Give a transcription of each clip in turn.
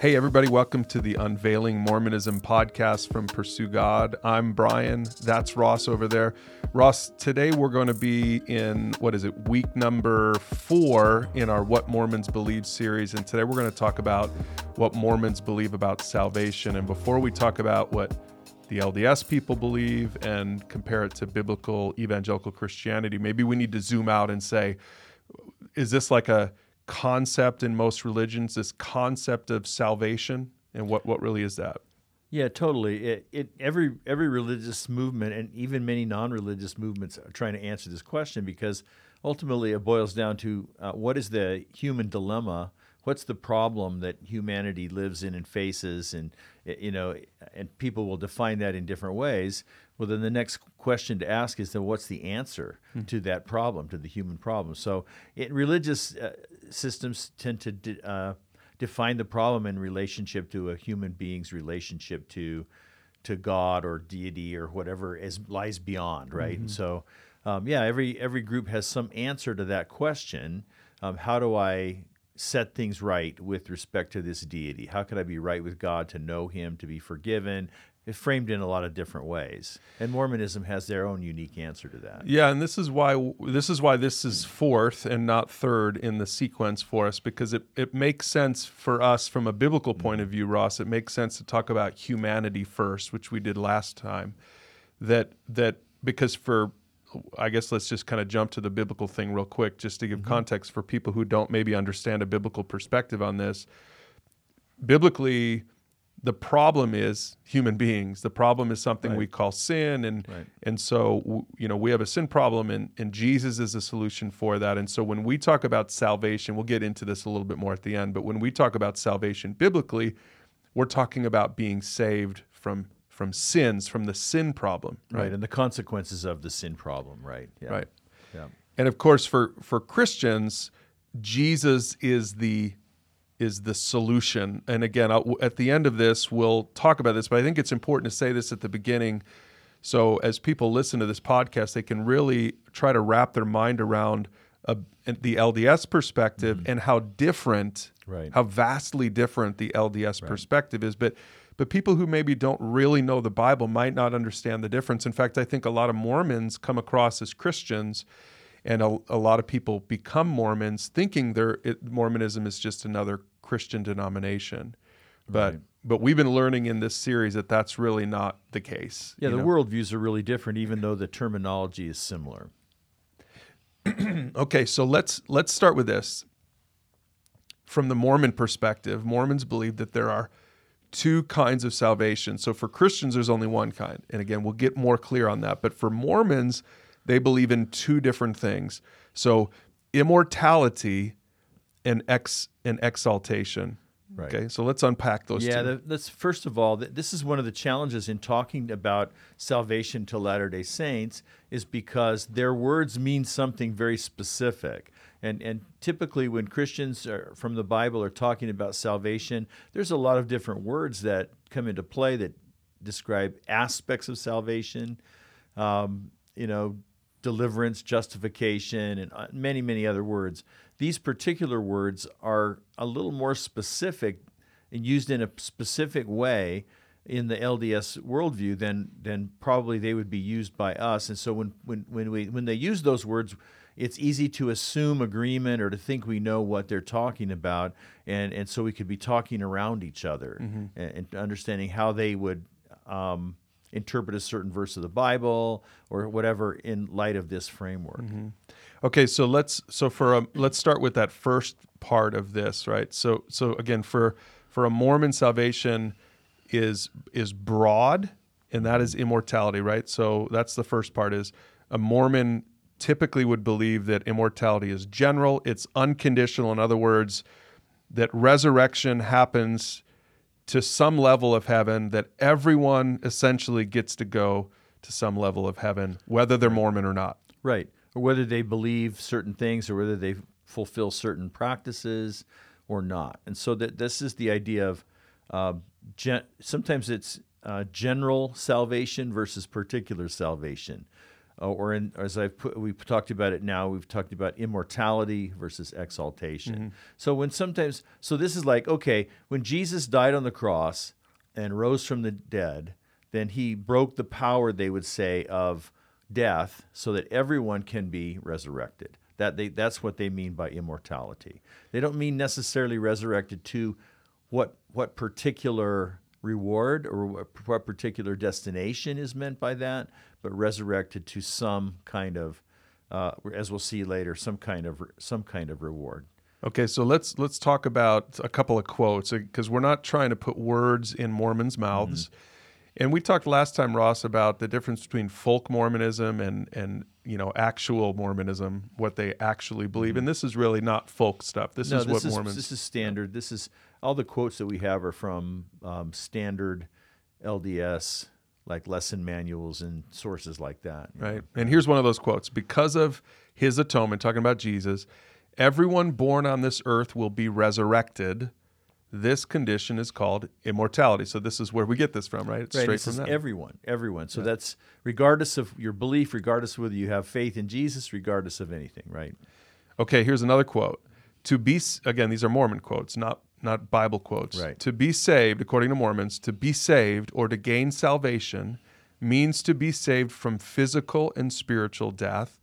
Hey, everybody, welcome to the Unveiling Mormonism podcast from Pursue God. I'm Brian. That's Ross over there. Ross, today we're going to be in, what is it, week number four in our What Mormons Believe series. And today we're going to talk about what Mormons believe about salvation. And before we talk about what the LDS people believe and compare it to biblical evangelical Christianity, maybe we need to zoom out and say, is this like a concept in most religions, this concept of salvation, and what what really is that? Yeah, totally. It, it every every religious movement and even many non-religious movements are trying to answer this question because ultimately it boils down to uh, what is the human dilemma what's the problem that humanity lives in and faces and you know and people will define that in different ways well then the next question to ask is then what's the answer mm-hmm. to that problem to the human problem so in religious uh, systems tend to de- uh, define the problem in relationship to a human being's relationship to to god or deity or whatever is lies beyond right mm-hmm. so um, yeah every every group has some answer to that question um, how do I set things right with respect to this deity? How can I be right with God to know Him, to be forgiven? It's framed in a lot of different ways, and Mormonism has their own unique answer to that. Yeah, and this is why this is why this is fourth and not third in the sequence for us because it it makes sense for us from a biblical point of view, Ross. It makes sense to talk about humanity first, which we did last time. That that because for I guess let's just kind of jump to the biblical thing real quick, just to give mm-hmm. context for people who don't maybe understand a biblical perspective on this. Biblically, the problem is human beings. The problem is something right. we call sin, and right. and so you know we have a sin problem, and and Jesus is a solution for that. And so when we talk about salvation, we'll get into this a little bit more at the end. But when we talk about salvation biblically, we're talking about being saved from from sins, from the sin problem, right? right? And the consequences of the sin problem, right? Yeah. Right. Yeah. And of course, for for Christians, Jesus is the is the solution. And again, I'll, at the end of this, we'll talk about this, but I think it's important to say this at the beginning. So as people listen to this podcast, they can really try to wrap their mind around a, the LDS perspective mm-hmm. and how different, right. how vastly different the LDS right. perspective is. But but people who maybe don't really know the Bible might not understand the difference. In fact, I think a lot of Mormons come across as Christians, and a, a lot of people become Mormons thinking their Mormonism is just another Christian denomination. But right. but we've been learning in this series that that's really not the case. Yeah, the know? worldviews are really different, even though the terminology is similar. okay, so let's let's start with this. From the Mormon perspective, Mormons believe that there are two kinds of salvation. So for Christians, there's only one kind. And again, we'll get more clear on that. But for Mormons, they believe in two different things. So immortality and ex and exaltation. Right. Okay, so let's unpack those. Yeah, two. that's first of all, this is one of the challenges in talking about salvation to Latter Day Saints, is because their words mean something very specific. And, and typically, when Christians are, from the Bible are talking about salvation, there's a lot of different words that come into play that describe aspects of salvation, um, you know, deliverance, justification, and uh, many, many other words. These particular words are a little more specific and used in a specific way in the LDS worldview than than probably they would be used by us. And so when when when we when they use those words, it's easy to assume agreement or to think we know what they're talking about, and and so we could be talking around each other mm-hmm. and, and, understanding how they would. Um, interpret a certain verse of the Bible or whatever in light of this framework. Mm-hmm. Okay, so let's so for a, let's start with that first part of this, right? So so again for for a Mormon salvation is is broad and that is immortality, right? So that's the first part is a Mormon typically would believe that immortality is general, it's unconditional. In other words, that resurrection happens to some level of heaven, that everyone essentially gets to go to some level of heaven, whether they're Mormon or not. Right. Or whether they believe certain things or whether they fulfill certain practices or not. And so that this is the idea of uh, gen- sometimes it's uh, general salvation versus particular salvation uh, or in, as I've put, we've talked about it now, we've talked about immortality versus exaltation. Mm-hmm. So when sometimes, so this is like, okay, when Jesus died on the cross and rose from the dead, then he broke the power, they would say, of death so that everyone can be resurrected. That they, that's what they mean by immortality. They don't mean necessarily resurrected to what, what particular reward or what, particular destination is meant by that, but resurrected to some kind of, uh, as we'll see later, some kind of some kind of reward. Okay, so let's let's talk about a couple of quotes because we're not trying to put words in Mormons' mouths. Mm-hmm. And we talked last time, Ross, about the difference between folk Mormonism and and you know actual Mormonism, what they actually believe. And this is really not folk stuff. This Mm-hmm. no, is this what is Mormons. this is standard. This is all the quotes that we have are from um, standard LDS like lesson manuals and sources like that. you know. Right. And here's one of those quotes Because of his atonement, talking about Jesus, everyone born on this earth will be resurrected. This condition is called immortality. So this is where we get this from, right? It's Right, straight this from is that. everyone, everyone. So that's regardless of your belief, regardless of whether you have faith in Jesus, regardless of anything, right? Okay, here's another quote. To be again, these are Mormon quotes, not not Bible quotes. Right. To be saved, according to Mormons, to be saved or to gain salvation means to be saved from physical and spiritual death.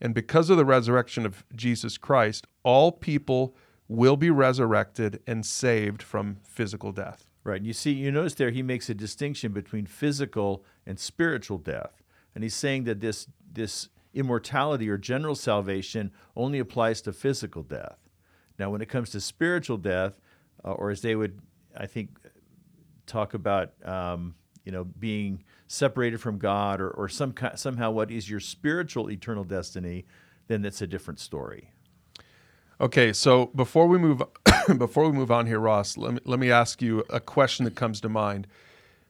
And because of the resurrection of Jesus Christ, all people will be resurrected and saved from physical death. Right. You see, you notice there he makes a distinction between physical and spiritual death. And he's saying that this this immortality or general salvation only applies to physical death. Now, when it comes to spiritual death, uh, or as they would, I think, talk about, um, you know, being separated from God, or, or some somehow what is your spiritual eternal destiny, then that's a different story. Okay, so before we move before we move on here, Ross, let me let me ask you a question that comes to mind.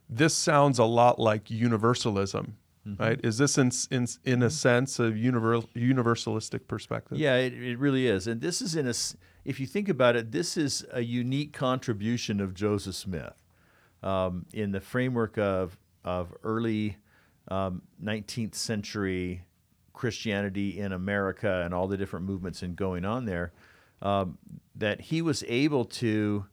This sounds a lot like universalism, right? Is this in in in a sense a universal universalistic perspective? Yeah, it, it really is. And this is in a. if you think about it, this is a unique contribution of Joseph Smith um, in the framework of, of early um, 19th century Christianity in America and all the different movements and going on there, um, that he was able to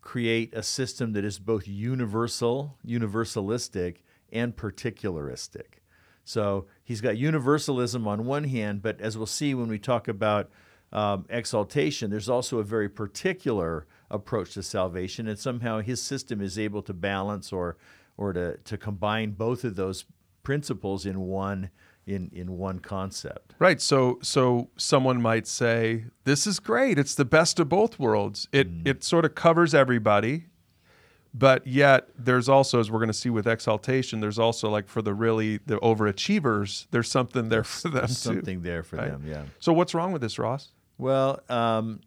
create a system that is both universal, universalistic, and particularistic. So he's got universalism on one hand, but as we'll see when we talk about um, exaltation, there's also a very particular approach to salvation, and somehow his system is able to balance or or to, to combine both of those principles in one in, in one concept. Right. So so someone might say, "This is great. It's the best of both worlds. It mm. it sort of covers everybody." But yet there's also as we're going to see with exaltation, there's also like for the really the overachievers, there's something there for them There's too. something there for right? them, yeah. So what's wrong with this, Ross? Well, um,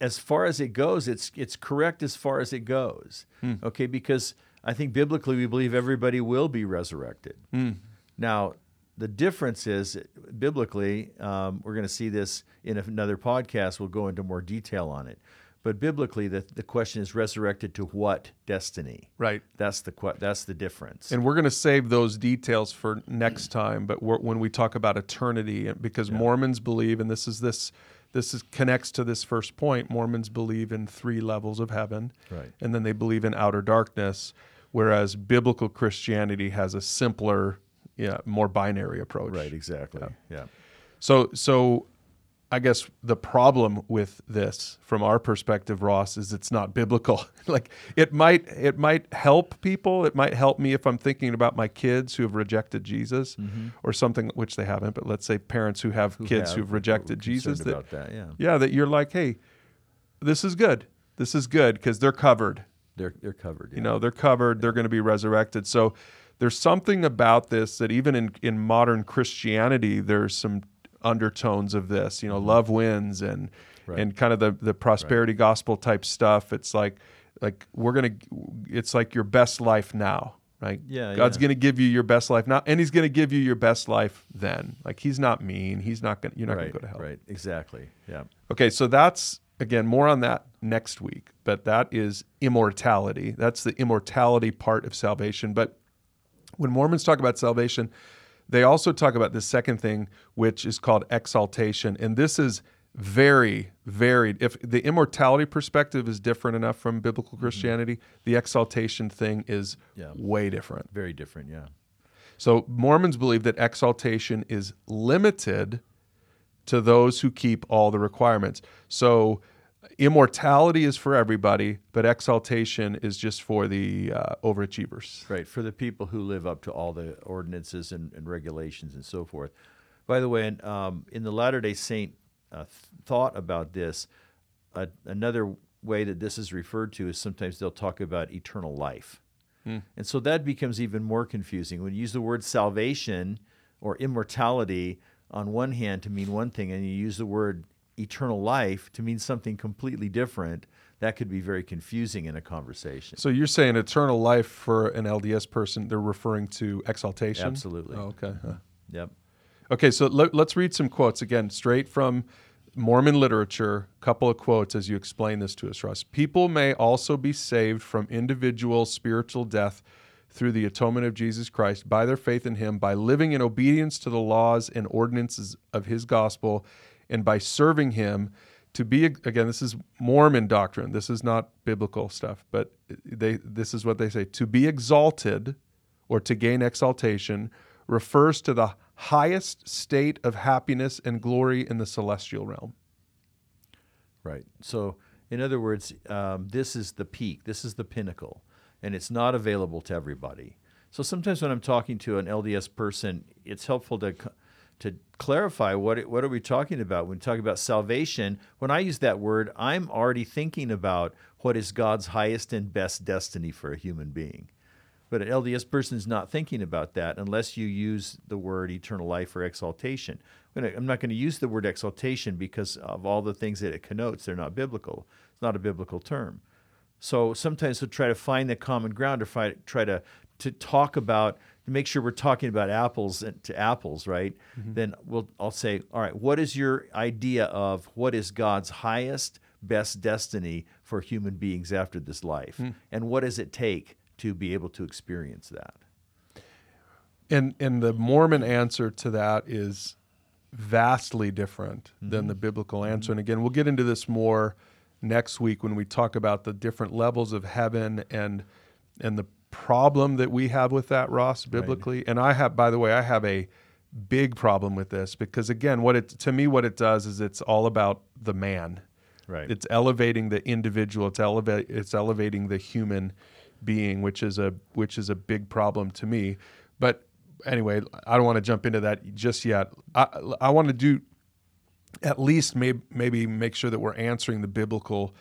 as far as it goes, it's it's correct as far as it goes. Hmm. Okay, because I think biblically we believe everybody will be resurrected. Hmm. Now, the difference is biblically, um, we're going to see this in another podcast. We'll go into more detail on it. But biblically, the, the question is resurrected to what destiny? Right. That's the that's the difference. And we're going to save those details for next time. But we're, when we talk about eternity, because Mormons believe, and this is this this is connects to this first point. Mormons believe in three levels of heaven, Right. and then they believe in outer darkness. Whereas biblical Christianity has a simpler, yeah, more binary approach. right, exactly. yeah. So, so I guess the problem with this, from our perspective, Ross, is it's not biblical. like it might, it might help people. It might help me if I'm thinking about my kids who have rejected Jesus, mm-hmm. or something which they haven't. But let's say parents who have kids have- who've rejected Jesus. That, that, yeah. yeah, that you're like, hey, this is good. This is good because they're covered. They're they're covered. You know, they're covered. They're going to be resurrected. So there's something about this that even in, in modern Christianity, there's some undertones of this. You know, love wins and Mm-hmm. Right. and kind of the the prosperity gospel type stuff. It's like like we're gonna. It's like your best life now. Right? Yeah, God's yeah. going to give you your best life now, and He's going to give you your best life then. Like He's not mean. He's not going. To, you're not right, going to go to hell. right, exactly. Yeah. Okay, so that's again more on that next week, but that is immortality. That's the immortality part of salvation. But when Mormons talk about salvation, They also talk about the second thing, which is called exaltation. And this is very varied. If the immortality perspective is different enough from biblical mm-hmm. Christianity, the exaltation thing is Yeah. way different. Very different, yeah. So Mormons believe that exaltation is limited to those who keep all the requirements. So immortality is for everybody, but exaltation is just for the uh, overachievers. Right, for the people who live up to all the ordinances and, and regulations and so forth. By the way, in, um, in the Latter day Saint uh, thought about this, uh, another way that this is referred to is sometimes they'll talk about eternal life. And so that becomes even more confusing. When you use the word salvation or immortality on one hand to mean one thing, and you use the word eternal life to mean something completely different, that could be very confusing in a conversation. So you're saying eternal life for an LDS person, they're referring to exaltation? Absolutely. Oh, okay. Huh. Yep. Okay, so let, us read some quotes again, straight from Mormon literature. Couple of quotes as you explain this to us, Russ. People may also be saved from individual spiritual death through the atonement of Jesus Christ by their faith in Him, by living in obedience to the laws and ordinances of His gospel, and by serving Him. To be again, this is Mormon doctrine. This is not biblical stuff, but they this is what they say: to be exalted, or to gain exaltation, refers to the highest state of happiness and glory in the celestial realm. Right. So, in other words, um, this is the peak, this is the pinnacle, and it's not available to everybody. So sometimes when I'm talking to an LDS person, it's helpful to to clarify what what are we talking about when we talk about salvation. When I use that word, I'm already thinking about what is God's highest and best destiny for a human being. But an LDS person is not thinking about that unless you use the word eternal life or exaltation. I'm not going to use the word exaltation because of all the things that it connotes. They're not biblical. It's not a biblical term. So sometimes we'll try to find the common ground or try to, to talk about, to make sure we're talking about apples to apples, right? Mm-hmm. Then we'll, I'll say, all right, what is your idea of what is God's highest, best destiny for human beings after this life? Mm. And what does it take to be able to experience that. And and the Mormon answer to that is vastly different mm-hmm. than the biblical answer. Mm-hmm. And again, we'll get into this more next week when we talk about the different levels of heaven and and the problem that we have with that, Ross, biblically. Right. And I have, by the way, I have a big problem with this because again, what it to me what it does is it's all about the man. Right. It's elevating the individual. It's elevate. It's elevating the human being, which is a which is a big problem to me. But anyway, I don't want to jump into that just yet. I I want to do at least maybe maybe make sure that we're answering the biblical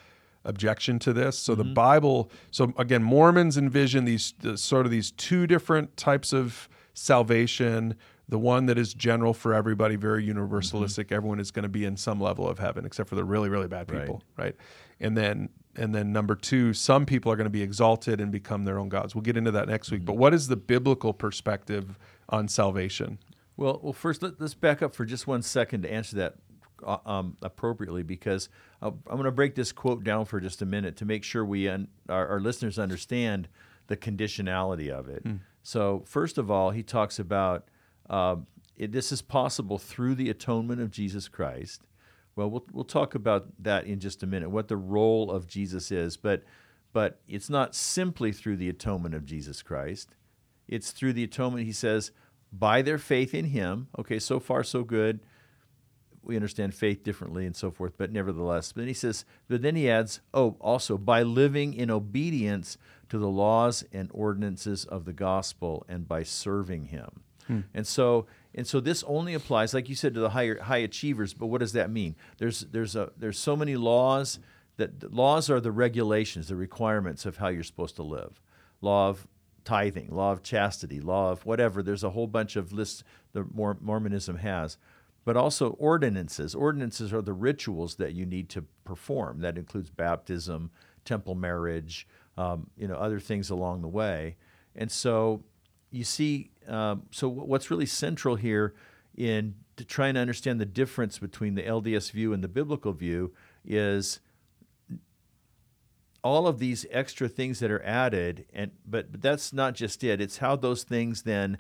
objection to this. So mm-hmm. the Bible. So again, Mormons envision these sort of these two different types of salvation. The one that is general for everybody, very universalistic. Mm-hmm. Everyone is going to be in some level of heaven, except for the really, really bad people, right? right? And then and then number two, some people are going to be exalted and become their own gods. We'll get into that next week. But what is the biblical perspective on salvation? Well, well, first let, us back up for just one second to answer that um, appropriately, because I'm going to break this quote down for just a minute to make sure we un- our, our, listeners understand the conditionality of it. Mm. So, first of all, he talks about uh, it, this is possible through the atonement of Jesus Christ. Well, we'll we'll talk about that in just a minute. What the role of Jesus is, but but it's not simply through the atonement of Jesus Christ. It's through the atonement. He says by their faith in Him. Okay, so far so good. We understand faith differently and so forth, but nevertheless. But then he says, but then he adds, oh, also by living in obedience to the laws and ordinances of the gospel and by serving Him. Hmm. And so and so this only applies, like you said, to the higher high achievers. But what does that mean? There's there's a there's so many laws that laws are the regulations, the requirements of how you're supposed to live. Law of tithing, law of chastity, law of whatever. There's a whole bunch of lists that Mormonism has. But also ordinances. Ordinances are the rituals that you need to perform. That includes baptism, temple marriage, um, you know, other things along the way. And so you see, um, so what's really central here in to trying to understand the difference between the LDS view and the biblical view is all of these extra things that are added, and but, but that's not just it. It's how those things then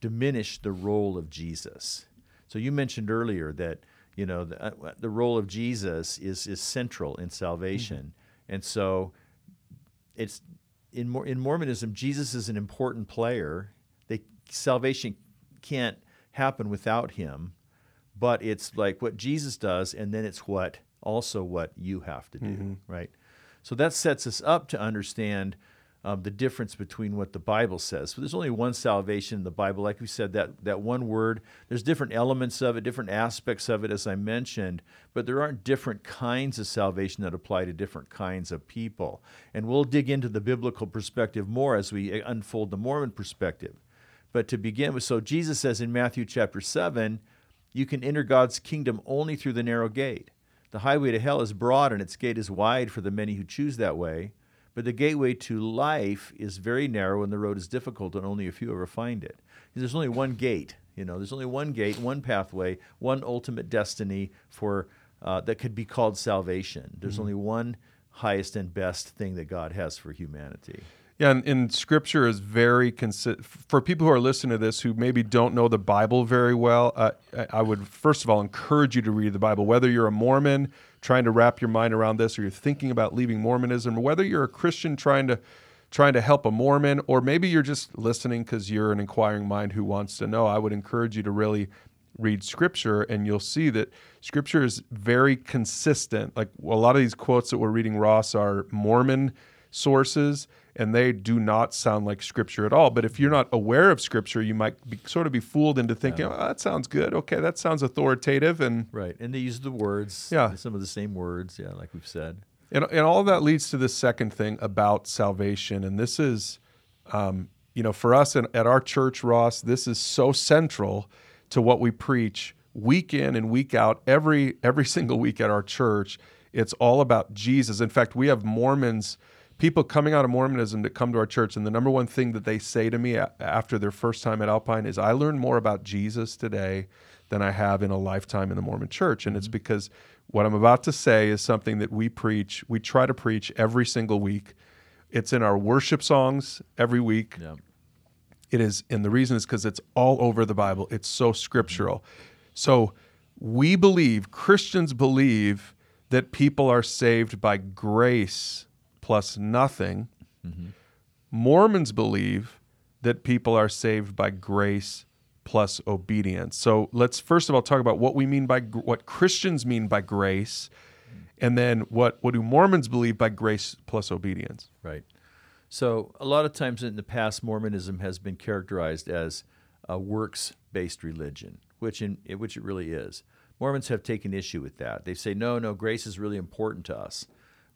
diminish the role of Jesus. So you mentioned earlier that you know the, uh, the role of Jesus is is central in salvation, mm-hmm. and so it's in in Mormonism Jesus is an important player. They salvation can't happen without him, but it's like what Jesus does, and then it's what also what you have to do, mm-hmm. right? So that sets us up to understand um, the difference between what the Bible says. So there's only one salvation in the Bible. Like we said, that, that one word, there's different elements of it, different aspects of it, as I mentioned, but there aren't different kinds of salvation that apply to different kinds of people. And we'll dig into the biblical perspective more as we uh, unfold the Mormon perspective. But to begin with, so Jesus says in Matthew chapter 7, you can enter God's kingdom only through the narrow gate. The highway to hell is broad and its gate is wide for the many who choose that way. But the gateway to life is very narrow and the road is difficult and only a few ever find it. There's only one gate, you know, there's only one gate, one pathway, one ultimate destiny for uh, that could be called salvation. There's mm-hmm. only one highest and best thing that God has for humanity. Yeah, and, and Scripture is very consistent. For people who are listening to this who maybe don't know the Bible very well, uh, I would first of all encourage you to read the Bible. Whether you're a Mormon trying to wrap your mind around this, or you're thinking about leaving Mormonism, or whether you're a Christian trying to trying to help a Mormon, or maybe you're just listening because you're an inquiring mind who wants to know, I would encourage you to really read Scripture, and you'll see that Scripture is very consistent. Like a lot of these quotes that we're reading, Ross, are Mormon sources and they do not sound like scripture at all. But if you're not aware of scripture, you might be, sort of be fooled into thinking, yeah. "Oh, that sounds good. Okay, that sounds authoritative." And right, and they use the words, yeah, some of the same words, yeah, like we've said. And and all that leads to the second thing about salvation, and this is, um, you know, for us in, at our church, Ross, this is so central to what we preach week in and week out, every every single week at our church. It's all about Jesus. In fact, we have Mormons people coming out of Mormonism that come to our church, and the number one thing that they say to me after their first time at Alpine is, I learned more about Jesus today than I have in a lifetime in the Mormon church. And it's mm-hmm. because what I'm about to say is something that we preach, we try to preach every single week. It's in our worship songs every week. Yeah. It is, and the reason is because it's all over the Bible. It's so scriptural. Mm-hmm. So we believe, Christians believe, that people are saved by grace plus nothing. Mm-hmm. Mormons believe that people are saved by grace plus obedience. So let's first of all talk about what we mean by what Christians mean by grace, and then what what do Mormons believe by grace plus obedience? Right. So a lot of times in the past, Mormonism has been characterized as a works-based religion, which in which it really is. Mormons have taken issue with that. They say, no, no, grace is really important to us.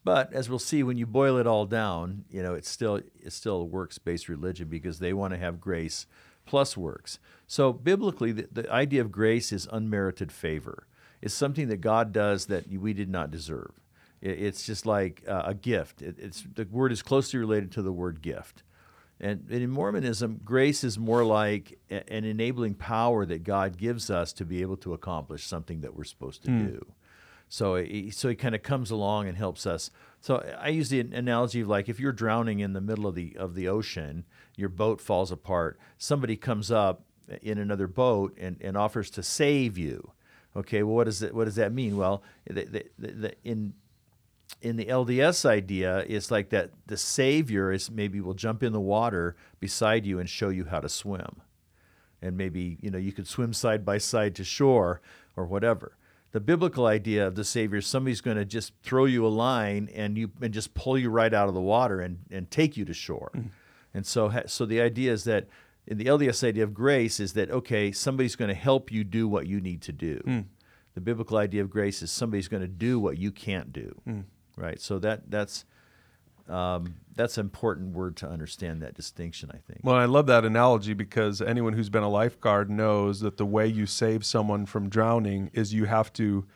But as we'll see, when you boil it all down, you know, it's still it's still a works-based religion because they want to have grace plus works. So biblically, the, the idea of grace is unmerited favor. It's something that God does that we did not deserve. It, it's just like uh, a gift. It, it's the word is closely related to the word gift. And, in Mormonism, grace is more like an enabling power that God gives us to be able to accomplish something that we're supposed to mm. do. So he, so he kind of comes along and helps us. So I use the analogy of like if you're drowning in the middle of the of the ocean, your boat falls apart. Somebody comes up in another boat and, and offers to save you. Okay, well, what does that what does that mean? Well, the, the, the, in in the LDS idea, it's like that the savior is maybe will jump in the water beside you and show you how to swim, and maybe you know you could swim side by side to shore or whatever the biblical idea of the Savior is somebody's going to just throw you a line and you and just pull you right out of the water and, and take you to shore. Mm. And so, so the idea is that in the LDS idea of grace is that okay, somebody's going to help you do what you need to do. Mm. The biblical idea of grace is somebody's going to do what you can't do. Mm. Right. So that that's um, that's an important word to understand that distinction, I think. Well, I love that analogy because anyone who's been a lifeguard knows that the way you save someone from drowning is you have to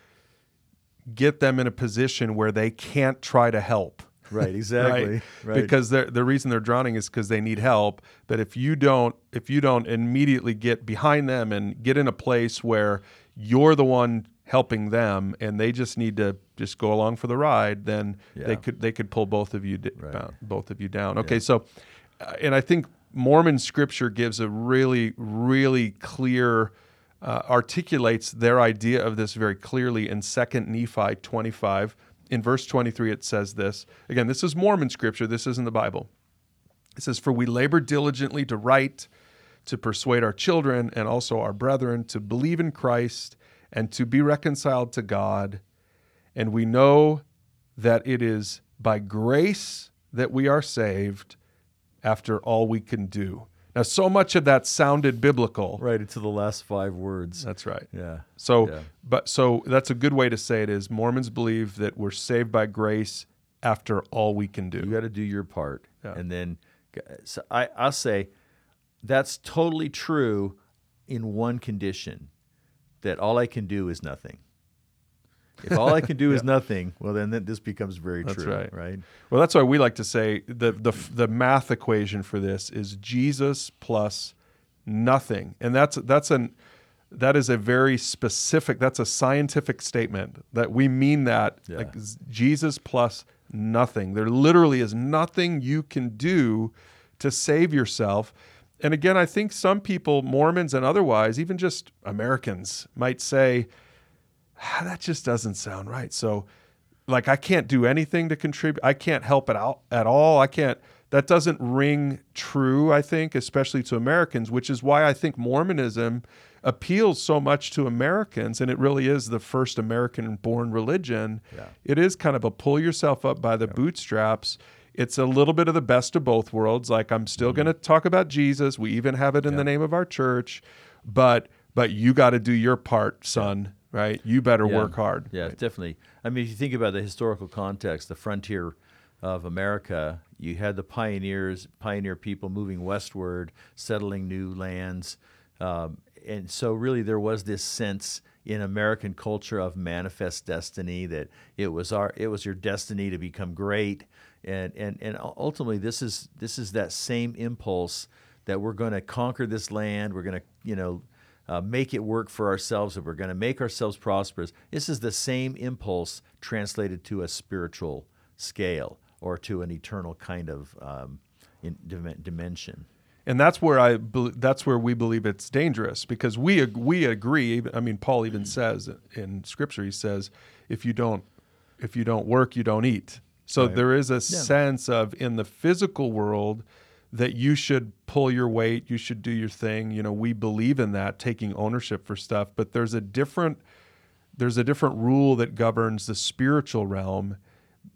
get them in a position where they can't try to help. Right, exactly. right? right. Because the reason they're drowning is because they need help. But if you don't if you don't immediately get behind them and get in a place where you're the one helping them and they just need to just go along for the ride then yeah. they could they could pull both of you di- right. both of you down okay yeah. so uh, and i think Mormon scripture gives a really, really clear, uh, articulates their idea of this very clearly in 2nd Nephi 25. In verse 23, it says this. Again, this is Mormon scripture, this isn't the Bible. It says, For we labor diligently to write, to persuade our children and also our brethren to believe in Christ and to be reconciled to God. And we know that it is by grace that we are saved after all we can do. Now, so much of that sounded biblical. Right into the last five words. That's right. Yeah. So, Yeah. but so that's a good way to say it is Mormons believe that we're saved by grace after all we can do. You got to do your part, Yeah. and then so I I'll say that's totally true in one condition that all I can do is nothing. If all I can do is nothing, well then th- this becomes very That's true, right. right? Well, that's why we like to say the the the math equation for this is Jesus plus nothing, and that's that's an that is a very specific. That's a scientific statement that we mean that Yeah. like Jesus plus nothing. There literally is nothing you can do to save yourself. And again, I think some people, Mormons and otherwise, even just Americans, might say, "Ah, that just doesn't sound right. So, like, I can't do anything to contribute. I can't help it out at all. I can't. That doesn't ring true. I think, especially to Americans, which is why I think Mormonism appeals so much to Americans, and it really is the first American-born religion. Yeah. It is kind of a pull yourself up by the bootstraps. It's a little bit of the best of both worlds. Like I'm still going to talk about Jesus. We even have it in the name of our church, but but you got to do your part, son. Right? You better Yeah. work hard. Yeah, definitely. I mean, if you think about the historical context, the frontier of America, you had the pioneers, pioneer people moving westward, settling new lands, um, and so really there was this sense in American culture of manifest destiny that it was our, it was your destiny to become great, and and and ultimately this is this is that same impulse that we're going to conquer this land, we're going to you know uh, make it work for ourselves, if we're going to make ourselves prosperous. This is the same impulse translated to a spiritual scale or to an eternal kind of um, dimension. and that's where I that's where we believe it's dangerous because we we agree. I mean, Paul even says in Scripture, he says, if you don't if you don't work, you don't eat. So Right. there is a sense of in the physical world that you should pull your weight, you should do your thing. You know, we believe in that, taking ownership for stuff. But there's a different there's a different rule that governs the spiritual realm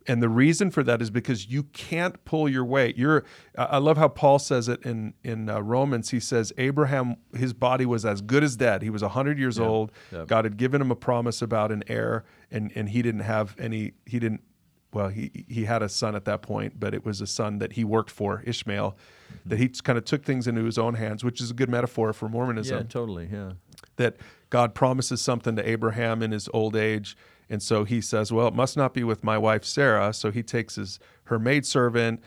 and the reason for that is because you can't pull your weight. You're. I I love how Paul says it in in uh, Romans. He says Abraham, his body was as good as dead. He was hundred years old. Yep. God had given him a promise about an heir, and and he didn't have any. He didn't. Well, he he had a son at that point, but it was a son that he worked for, Ishmael, that he kind of took things into his own hands, which is a good metaphor for Mormonism Yeah, totally. Yeah. that God promises something to Abraham in his old age. And so he says, Well, it must not be with my wife Sarah. So he takes his her maidservant,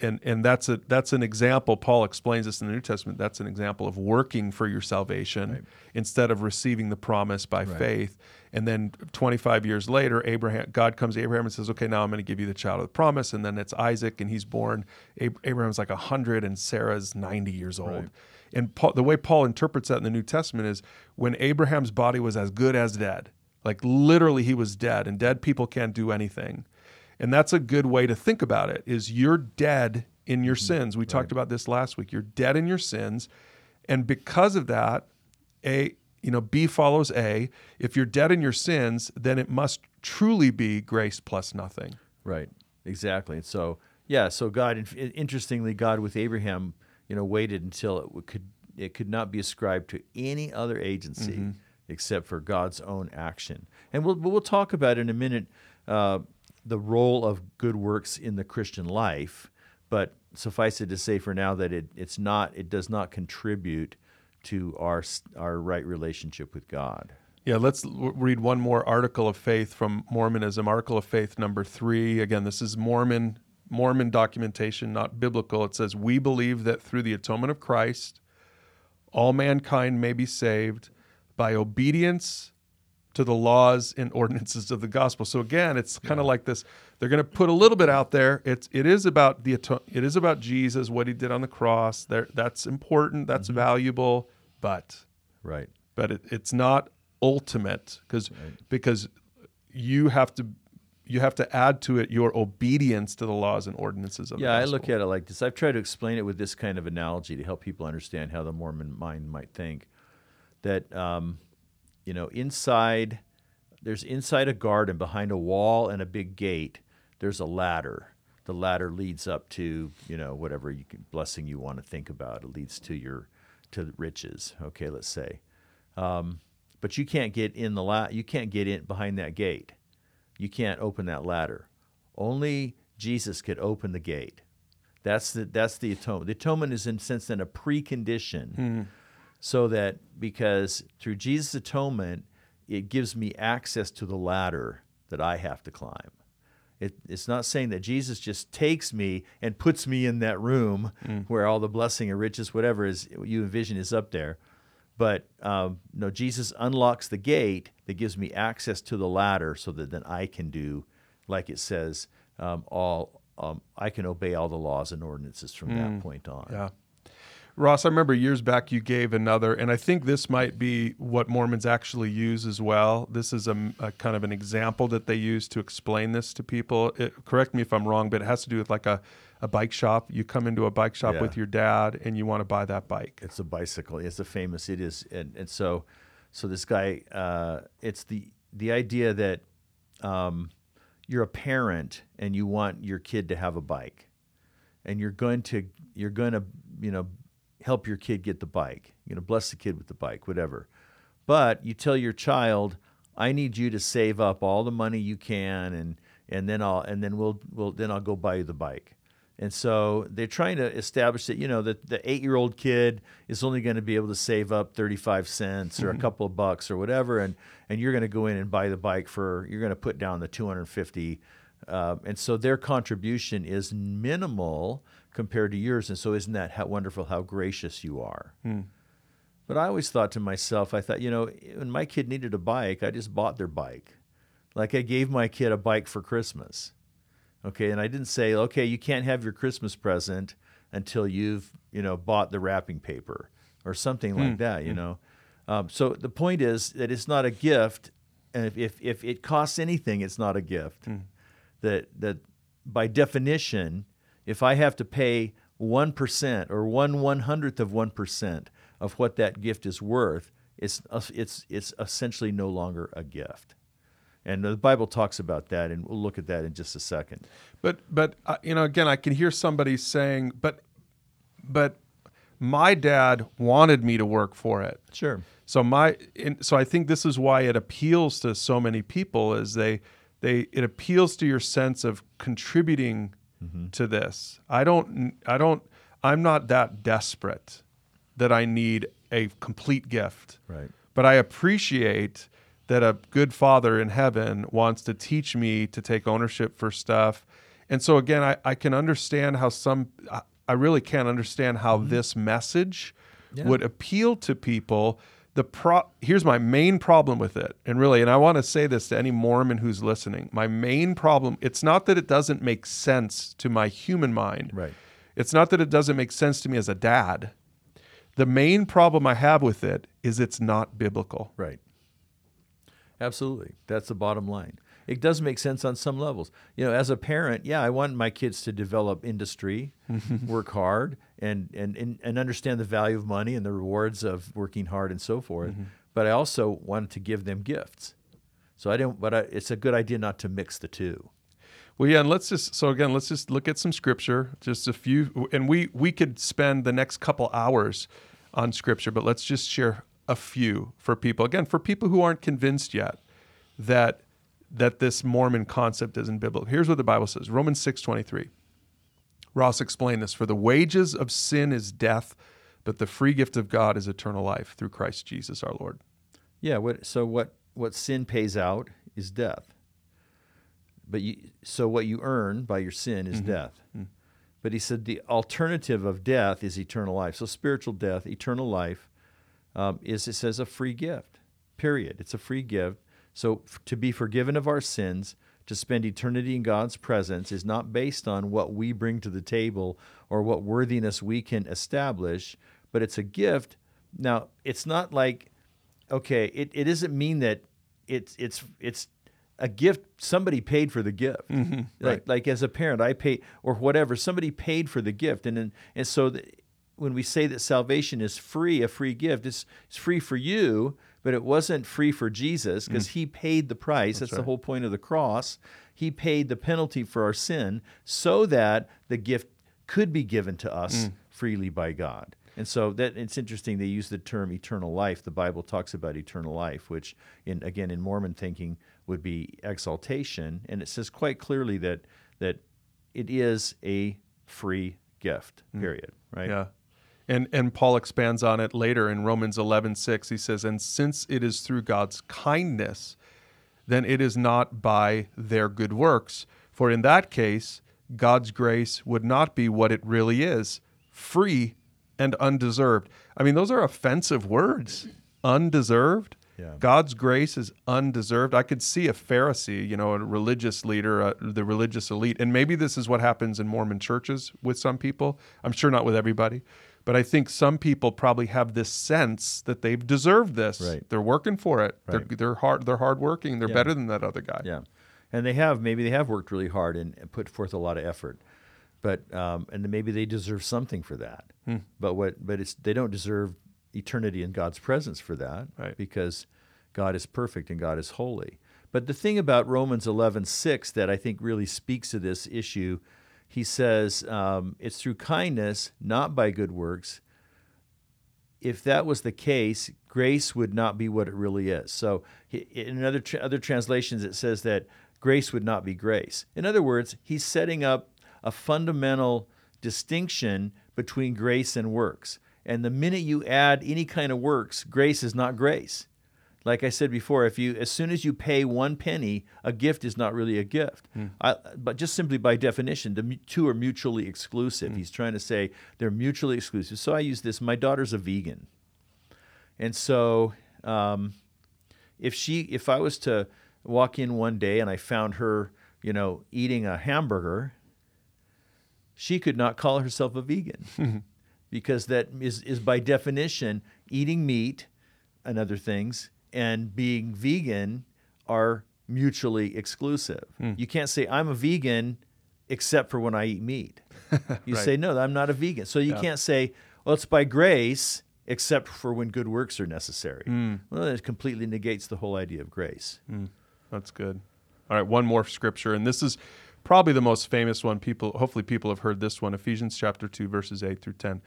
and and that's a that's an example. Paul explains this in the New Testament. That's an example of working for your salvation instead of receiving the promise by faith. And then 25 years later, Abraham, God comes to Abraham and says, "Okay, now I'm going to give you the child of the promise." And then it's Isaac, and he's born. Abraham's like 100, and Sarah's 90 years old. Right. And Paul, the way Paul interprets that in the New Testament is when Abraham's body was as good as dead, like literally he was dead, and dead people can't do anything. And that's a good way to think about it is you're dead in your sins. We talked about this last week. You're dead in your sins. And because of that, A, you know, B follows A. If you're dead in your sins, then it must truly be grace plus nothing. Right. Exactly. And so, yeah. So God, interestingly, God with Abraham, you know, waited until it could it could not be ascribed to any other agency except for God's own action. And we'll we'll talk about in a minute uh, the role of good works in the Christian life. But suffice it to say for now that it it's not it does not contribute to our our right relationship with God. Yeah, let's l- read one more article of faith from Mormonism. Article of faith number three. Again, this is Mormon Mormon documentation, not biblical. It says, "We believe that through the atonement of Christ, all mankind may be saved by obedience to the laws and ordinances of the gospel. So again, it's kind of like this. They're going to put a little bit out there. It's it is about the it is about Jesus, what he did on the cross. There, that's important. That's valuable, but Right. but it, it's not ultimate because because you have to you have to add to it your obedience to the laws and ordinances of Yeah, I look at it like this. I've tried to explain it with this kind of analogy to help people understand how the Mormon mind might think. That um, you know, inside there's inside a garden behind a wall and a big gate. There's a ladder. The ladder leads up to you know whatever you can, blessing you want to think about. It leads to your to riches. Okay, let's say, um, but you can't get in the la- You can't get in behind that gate. You can't open that ladder. Only Jesus could open the gate. That's the that's the atonement. The atonement is in sense then a precondition, so that because through Jesus' atonement, it gives me access to the ladder that I have to climb. It, it's not saying that Jesus just takes me and puts me in that room where all the blessing and riches, whatever is you envision, is up there. But um, no, Jesus unlocks the gate that gives me access to the ladder, so that then I can do, like it says, um, all um, I can obey all the laws and ordinances from that point on. Yeah. Ross, I remember years back you gave another, and I think this might be what Mormons actually use as well. This is a, a kind of an example that they use to explain this to people. It, correct me if I'm wrong, but it has to do with like a, a bike shop. You come into a bike shop Yeah. with your dad and you want to buy that bike. It's a bicycle. It's a famous. It is, and, and so, so this guy. Uh, it's the the idea that um, you're a parent and you want your kid to have a bike, and you're going to you're going to you know help your kid get the bike. You're going to bless the kid with the bike, whatever. But you tell your child, I need you to save up all the money you can, and and then I'll and then we'll we'll then I'll go buy you the bike. And so they're trying to establish that you know that the eight year old kid is only going to be able to save up thirty five cents or a couple of bucks or whatever, and and you're going to go in and buy the bike for you're going to put down the two hundred fifty, uh, and so their contribution is minimal compared to yours. And so isn't that how wonderful how gracious you are? Hmm. But I always thought to myself, I thought, you know, when my kid needed a bike, I just bought their bike. Like I gave my kid a bike for Christmas. Okay, and I didn't say, okay, you can't have your Christmas present until you've, you know, bought the wrapping paper or something like hmm, that, you hmm. know. Um, so the point is that it's not a gift, and if, if, if it costs anything, it's not a gift. That that by definition, if I have to pay one percent or one one hundredth of one percent of what that gift is worth, it's it's it's essentially no longer a gift. And the Bible talks about that, and we'll look at that in just a second. But but uh, you know, again, I can hear somebody saying, "But but my dad wanted me to work for it." Sure. So my and so I think this is why it appeals to so many people is they they it appeals to your sense of contributing Mm-hmm. to this. I don't I don't I'm not that desperate that I need a complete gift. Right. But I appreciate that a good father in heaven wants to teach me to take ownership for stuff. And so again, I, I can understand how some I- I really can't understand how mm-hmm. this message Yeah. would appeal to people. The pro here's my main problem with it. And really, and I want to say this to any Mormon who's listening. My main problem, it's not that it doesn't make sense to my human mind. Right. It's not that it doesn't make sense to me as a dad. The main problem I have with it is it's not biblical. Right. Absolutely. That's the bottom line. It does make sense on some levels. You know, as a parent, yeah, I want my kids to develop industry, work hard, and, and, and, and understand the value of money and the rewards of working hard and so forth. Mm-hmm. But I also wanted to give them gifts. So I don't, but I, it's a good idea not to mix the two. Well, yeah, and let's just so again, let's just look at some scripture, just a few, and we we could spend the next couple hours on scripture, but let's just share a few for people. Again, for people who aren't convinced yet that that this Mormon concept isn't biblical. Here's what the Bible says: Romans six twenty three. Ross explained this: For the wages of sin is death, but the free gift of God is eternal life through Christ Jesus our Lord. Yeah. What, so what, what sin pays out is death. But you, so what you earn by your sin is death. But he said the alternative of death is eternal life. So spiritual death, eternal life, um, is it says a free gift. Period. It's a free gift. So f- to be forgiven of our sins, to spend eternity in God's presence is not based on what we bring to the table or what worthiness we can establish, but it's a gift. Now, it's not like okay, it, it doesn't mean that it's it's it's a gift somebody paid for the gift Mm-hmm. like, right. like as a parent i pay or whatever somebody paid for the gift and and, and so the, when we say that salvation is free a free gift it's, it's free for you but it wasn't free for jesus because he paid the price that's, the Mm. right. whole point of the cross he paid the penalty for our sin so that the gift could be given to us Mm. freely by god and so that it's interesting they use the term eternal life. The Bible talks about eternal life, which in again in Mormon thinking would be exaltation, and it says quite clearly that that it is a free gift. Period. Right? Mm. Yeah. And and Paul expands on it later in Romans 11:6. He says, "And since it is through God's kindness, then it is not by their good works, for in that case God's grace would not be what it really is, free and undeserved." I mean, those are offensive words. Undeserved? Yeah. God's grace is undeserved. I could see a Pharisee, you know, a religious leader, uh, the religious elite, and maybe this is what happens in Mormon churches with some people. I'm sure not with everybody, but I think some people probably have this sense that they've deserved this. Right. They're working for it. Right. They're they're hard. They're hardworking. They're Yeah. better than that other guy. Yeah, and they have maybe they have worked really hard and and put forth a lot of effort, but um, and maybe they deserve something for that. Hmm. But what? But it's they don't deserve eternity in God's presence for that, Right. Because God is perfect and God is holy. But the thing about Romans eleven six that I think really speaks to this issue, he says um, it's through kindness, not by good works, if that was the case, grace would not be what it really is. So, in other tra- other translations, it says that grace would not be grace. In other words, he's setting up a fundamental distinction between grace and works. And the minute you add any kind of works, grace is not grace. Like I said before, if you as soon as you pay one penny, a gift is not really a gift. Hmm. I, but just simply by definition, the two are mutually exclusive. Hmm. He's trying to say they're mutually exclusive. So I use this. My daughter's a vegan, and so um, if she, if I was to walk in one day and I found her, you know, eating a hamburger, she could not call herself a vegan hmm. because that is, is by definition eating meat and other things and being vegan are mutually exclusive. Hmm. You can't say I'm a vegan except for when I eat meat. You Right. say no, I'm not a vegan. So you Yeah. can't say well it's by grace except for when good works are necessary. Hmm. Well, it completely negates the whole idea of grace. Hmm. That's good. All right, one more scripture, and this is probably the most famous one. People, hopefully, people have heard this one. Ephesians chapter two, verses eight through ten.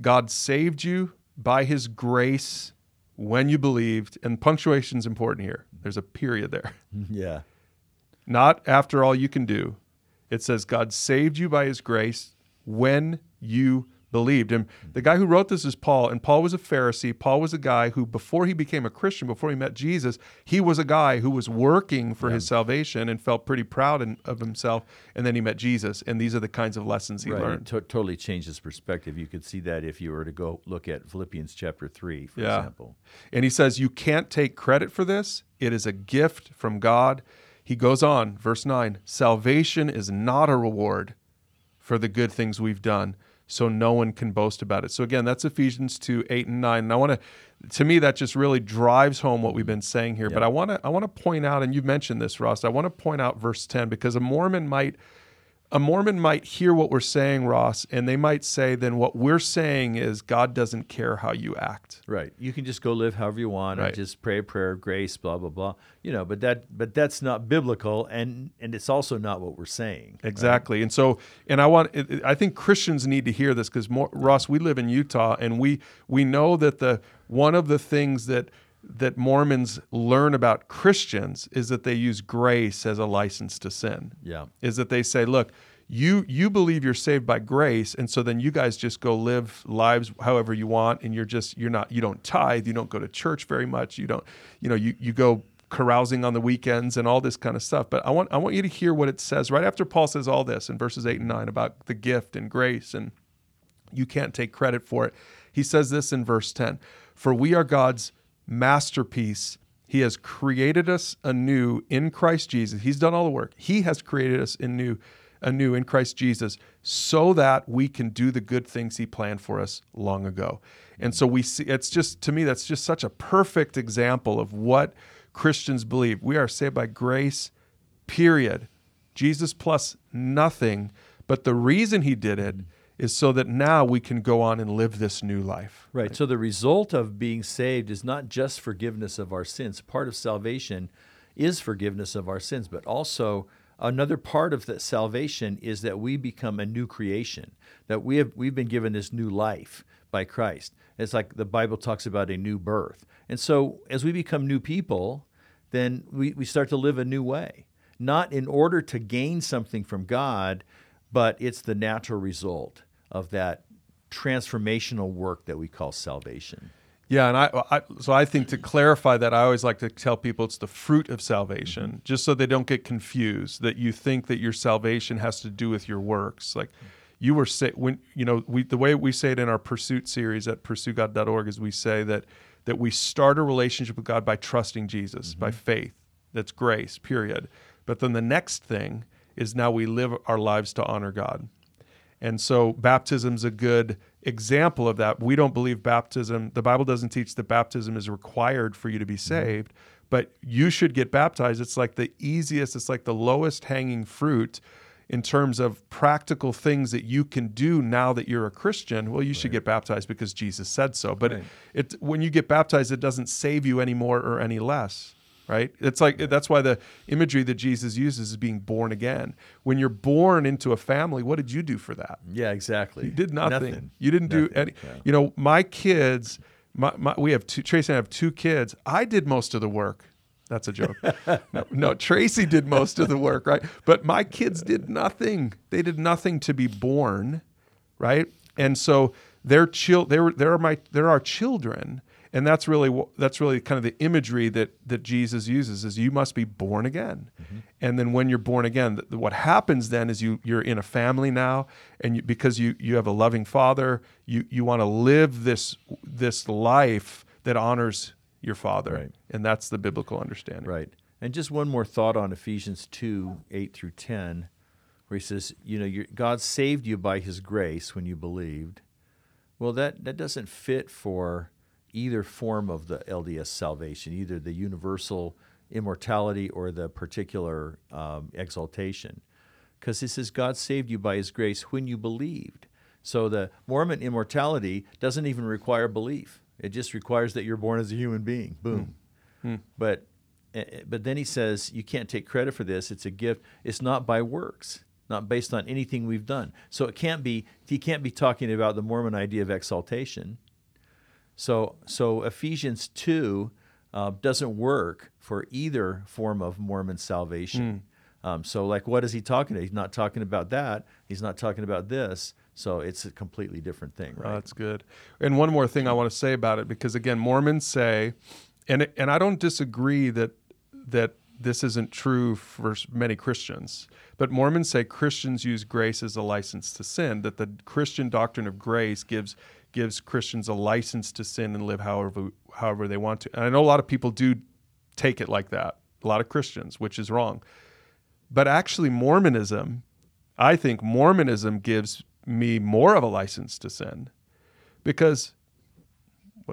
God saved you by His grace when you believed, and punctuation is important here. There's a period there. Yeah. Not after all you can do. It says God saved you by His grace when you believed. And the guy who wrote this is Paul, and Paul was a Pharisee. Paul was a guy who, before he became a Christian, before he met Jesus, he was a guy who was working for his salvation and felt pretty proud in, of himself. And then he met Jesus, and these are the kinds of lessons he Right. It learned. to- totally changed his perspective. You could see that if you were to go look at Philippians chapter 3, for Yeah. example. And he says, You can't take credit for this. It is a gift from God. He goes on, verse 9 Salvation is not a reward for the good things we've done, so no one can boast about it. So again, that's Ephesians 2, 8 and 9. And I want to, to me, that just really drives home what we've been saying here. But I want to, I want to point out, and you've mentioned this, Ross, I want to point out verse 10 because a Mormon might, a Mormon might hear what we're saying, Ross, and they might say, then what we're saying is God doesn't care how you act. Right. You can just go live however you want Right. and just pray a prayer of grace, blah blah blah. You know, but that but that's not biblical and and it's also not what we're saying. Exactly. And so, and I want, I think Christians need to hear this because Ross, we live in Utah and we, we know that the, one of the things that, that Mormons learn about Christians is that they use grace as a license to sin. Yeah. Is that they say, look, you you believe you're saved by grace, and so then you guys just go live lives however you want, and you're just you're not you don't tithe, you don't go to church very much, you don't you know you you go carousing on the weekends and all this kind of stuff. But I want I want you to hear what it says right after Paul says all this in verses eight and nine about the gift and grace and you can't take credit for it. He says this in verse 10 For we are God's masterpiece. He has created us anew in Christ Jesus. He's done all the work. He has created us anew, anew in Christ Jesus so that we can do the good things he planned for us long ago. And so we see it's just to me that's just such a perfect example of what Christians believe. We are saved by grace, period. Jesus plus nothing. But the reason he did it is so that now we can go on and live this new life. Right. So the result of being saved is not just forgiveness of our sins. Part of salvation is forgiveness of our sins, but also another part of that salvation is that we become a new creation, that we have we've been given this new life by Christ. It's like the Bible talks about a new birth. And so as we become new people, then we, we start to live a new way. Not in order to gain something from God, but it's the natural result of that transformational work that we call salvation. Yeah, and I, I, so I think to clarify that, I always like to tell people it's the fruit of salvation, mm-hmm. just so they don't get confused that you think that your salvation has to do with your works. Like you were say when you know we the way we say it in our pursuit series at pursuegod.org is we say that that we start a relationship with God by trusting Jesus, mm-hmm. by faith. That's grace, period. But then the next thing is now we live our lives to honor God. And so baptism's a good example of that. We don't believe baptism, the Bible doesn't teach that baptism is required for you to be mm-hmm. saved, but you should get baptized. It's like the easiest, it's like the lowest hanging fruit in terms of practical things that you can do now that you're a Christian. Well, you right. should get baptized because Jesus said so. But right. it, it, when you get baptized, it doesn't save you any more or any less right? It's like that's why the imagery that Jesus uses is being born again. When you're born into a family, what did you do for that? Yeah, exactly. You did nothing. nothing. You didn't nothing. do any. Yeah. You know, my kids. My, my, we have two. Tracy and I have two kids. I did most of the work. That's a joke. no, no, Tracy did most of the work, right? But my kids did nothing. They did nothing to be born, right? And so they're chil- they're they're my they're our children and that's really that's really kind of the imagery that that Jesus uses is you must be born again, mm-hmm. and then when you're born again, what happens then is you you're in a family now, and you, because you you have a loving Father, you you want to live this this life that honors your Father, right. and that's the biblical understanding. Right. And just one more thought on Ephesians two eight through ten, where he says, you know, God saved you by His grace when you believed. Well, that that doesn't fit for either form of the LDS salvation, either the universal immortality or the particular um, exaltation. Because he says God saved you by his grace when you believed. So the Mormon immortality doesn't even require belief. It just requires that you're born as a human being. Boom. Mm. But eh, eh, but then he says you can't take credit for this. It's a gift. It's not by works, not based on anything we've done. So it can't be. He can't be talking about the Mormon idea of exaltation. So, so Ephesians 2 uh, doesn't work for either form of Mormon salvation. Mm. Um, so, like, what is he talking about? He's not talking about that. He's not talking about this. So it's a completely different thing, right? Oh, that's good. And one more thing I want to say about it, because again, Mormons say, and and I don't disagree that that this isn't true for many Christians, but Mormons say Christians use grace as a license to sin. That the Christian doctrine of grace gives gives Christians a license to sin and live however however they want to. And I know a lot of people do take it like that. A lot of Christians, which is wrong. But actually Mormonism, I think Mormonism gives me more of a license to sin because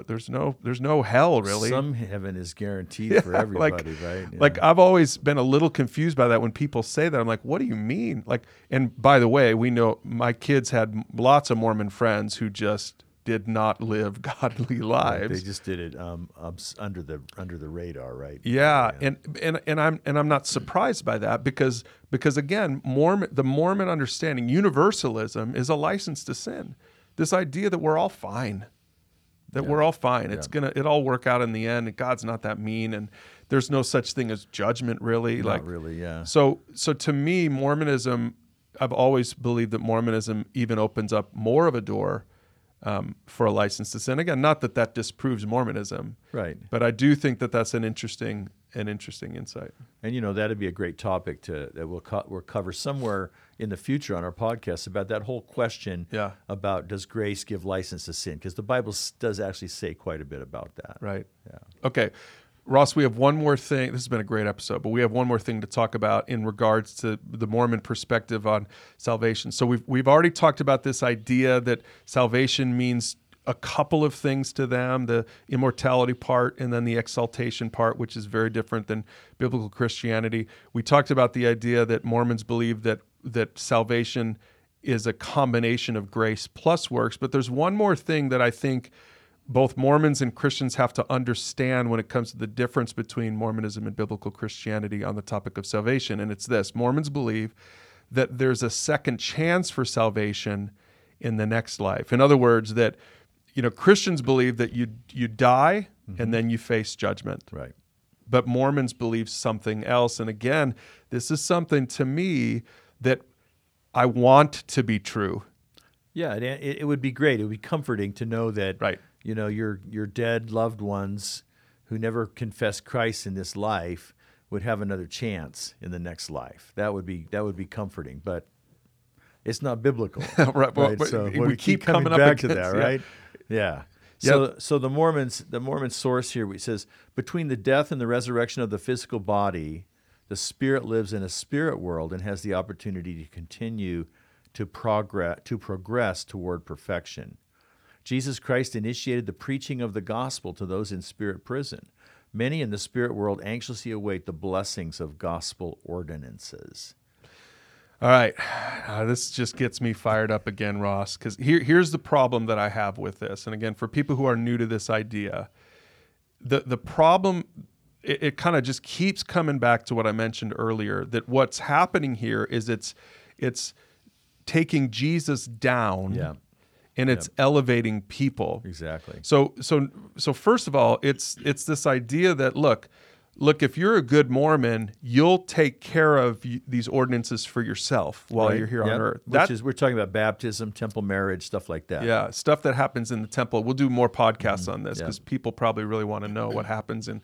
there's no there's no hell really. Some heaven is guaranteed yeah, for everybody, like, right? Yeah. Like I've always been a little confused by that when people say that. I'm like, what do you mean? Like, and by the way, we know my kids had lots of Mormon friends who just did not live godly lives. Right, they just did it um, under the under the radar, right? Yeah, yeah, and and and I'm and I'm not surprised by that because because again, Mormon the Mormon understanding universalism is a license to sin. This idea that we're all fine, that yeah. we're all fine. It's yeah. gonna it all work out in the end. God's not that mean, and there's no such thing as judgment, really. Not like really, yeah. So so to me, Mormonism. I've always believed that Mormonism even opens up more of a door um, for a license to sin. Again, not that that disproves Mormonism, right? But I do think that that's an interesting an interesting insight. And you know that'd be a great topic to that we'll co- we'll cover somewhere in the future on our podcast about that whole question yeah. about does grace give license to sin? Because the Bible does actually say quite a bit about that. Right. Yeah. Okay. Ross, we have one more thing. This has been a great episode, but we have one more thing to talk about in regards to the Mormon perspective on salvation. So we've we've already talked about this idea that salvation means a couple of things to them the immortality part and then the exaltation part, which is very different than biblical Christianity. We talked about the idea that Mormons believe that, that salvation is a combination of grace plus works. But there's one more thing that I think both Mormons and Christians have to understand when it comes to the difference between Mormonism and biblical Christianity on the topic of salvation. And it's this Mormons believe that there's a second chance for salvation in the next life. In other words, that you know Christians believe that you you die mm-hmm. and then you face judgment. Right. But Mormons believe something else. And again, this is something to me that I want to be true. Yeah, it, it would be great. It would be comforting to know that right you know your your dead loved ones who never confessed Christ in this life would have another chance in the next life. That would be that would be comforting, but it's not biblical. right. Well, right? So we, we, keep, keep coming, coming back to that, right? Yeah. yeah. So, yep. so the Mormons, the Mormon source here, says between the death and the resurrection of the physical body, the spirit lives in a spirit world and has the opportunity to continue to progress to progress toward perfection. Jesus Christ initiated the preaching of the gospel to those in spirit prison. Many in the spirit world anxiously await the blessings of gospel ordinances. All right. Uh, this just gets me fired up again, Ross, because here, here's the problem that I have with this. And again, for people who are new to this idea, the, the problem, it, it kind of just keeps coming back to what I mentioned earlier that what's happening here is it's, it's taking Jesus down. Yeah and it's yep. elevating people. Exactly. So so so first of all, it's it's this idea that look, look if you're a good Mormon, you'll take care of these ordinances for yourself while right. you're here yep. on earth. Which that, is we're talking about baptism, temple marriage, stuff like that. Yeah, stuff that happens in the temple. We'll do more podcasts mm-hmm. on this because people probably really want to know what happens in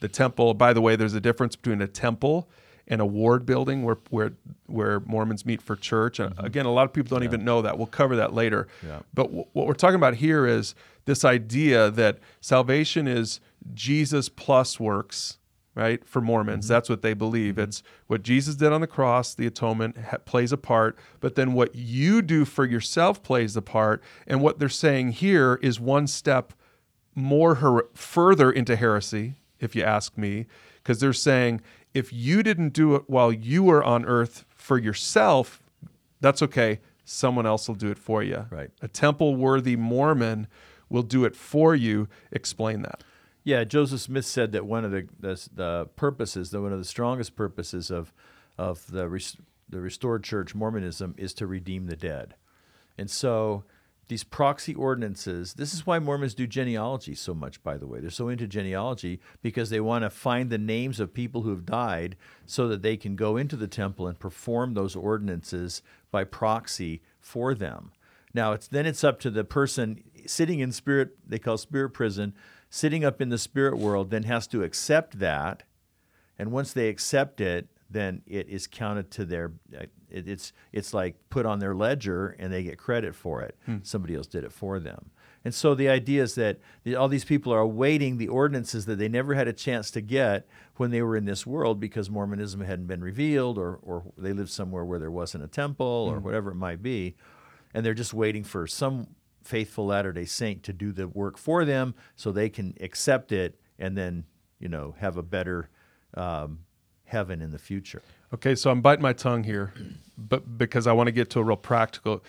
the temple. By the way, there's a difference between a temple and award building where where where Mormons meet for church. And mm-hmm. again, a lot of people don't yeah. even know that. We'll cover that later. Yeah. But w- what we're talking about here is this idea that salvation is Jesus plus works, right? For Mormons, mm-hmm. that's what they believe. Mm-hmm. It's what Jesus did on the cross, the atonement ha- plays a part, but then what you do for yourself plays the part. And what they're saying here is one step more her- further into heresy, if you ask me, because they're saying if you didn't do it while you were on earth for yourself, that's okay. Someone else will do it for you. Right. A temple worthy Mormon will do it for you. Explain that. Yeah, Joseph Smith said that one of the the, the purposes, that one of the strongest purposes of of the res, the restored church Mormonism is to redeem the dead, and so these proxy ordinances. This is why Mormons do genealogy so much, by the way. They're so into genealogy because they want to find the names of people who have died so that they can go into the temple and perform those ordinances by proxy for them. Now, it's then it's up to the person sitting in spirit, they call spirit prison, sitting up in the spirit world, then has to accept that. And once they accept it, then it is counted to their it, it's it's like put on their ledger and they get credit for it. Hmm. Somebody else did it for them. And so the idea is that the, all these people are awaiting the ordinances that they never had a chance to get when they were in this world because Mormonism hadn't been revealed or, or they lived somewhere where there wasn't a temple or hmm. whatever it might be. And they're just waiting for some faithful Latter day Saint to do the work for them so they can accept it and then, you know, have a better um, heaven in the future. Okay, so I'm biting my tongue here, but because I want to get to a real practical,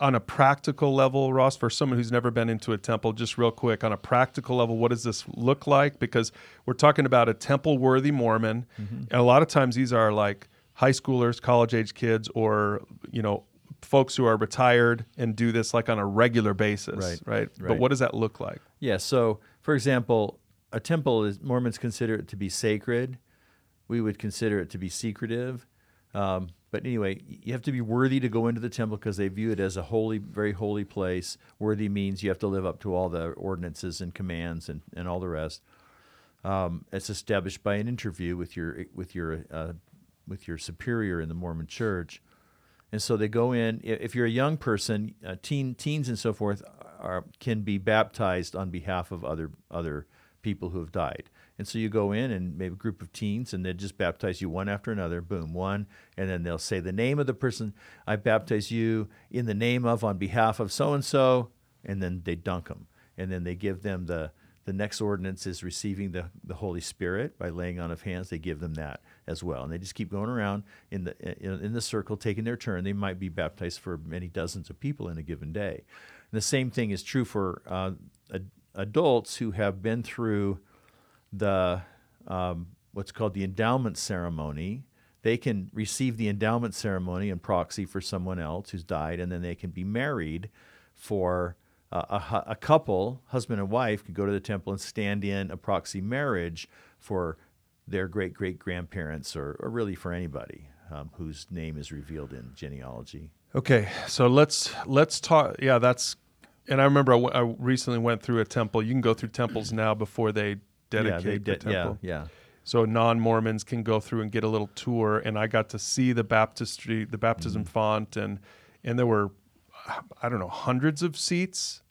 on a practical level, Ross, for someone who's never been into a temple, just real quick, on a practical level, what does this look like? Because we're talking about a temple-worthy Mormon, mm-hmm. and a lot of times these are like high schoolers, college-age kids, or you know, folks who are retired and do this like on a regular basis, right? Right. right. But what does that look like? Yeah. So, for example, a temple is Mormons consider it to be sacred we would consider it to be secretive. Um, but anyway, you have to be worthy to go into the temple because they view it as a holy, very holy place. Worthy means you have to live up to all the ordinances and commands and, and all the rest. Um, it's established by an interview with your with your uh, with your superior in the Mormon Church, and so they go in. If you're a young person, uh, teen teens and so forth are, can be baptized on behalf of other other people who have died And so you go in and maybe a group of teens and they just baptize you one after another, boom, one. And then they'll say the name of the person, I baptize you in the name of, on behalf of so and so. And then they dunk them. And then they give them the, the next ordinance is receiving the, the Holy Spirit by laying on of hands. They give them that as well. And they just keep going around in the, in, in the circle, taking their turn. They might be baptized for many dozens of people in a given day. And the same thing is true for uh, ad- adults who have been through the um, what's called the endowment ceremony. They can receive the endowment ceremony in proxy for someone else who's died, and then they can be married for uh, a, a, couple, husband and wife, could go to the temple and stand in a proxy marriage for their great great grandparents, or, or really for anybody um, whose name is revealed in genealogy. Okay, so let's let's talk. Yeah, that's. And I remember I, w- I recently went through a temple. You can go through temples now before they dedicate yeah, they the temple. Yeah, yeah. So non Mormons can go through and get a little tour, and I got to see the baptistry, the baptism Mm-hmm. font, and and there were, I don't know, hundreds of seats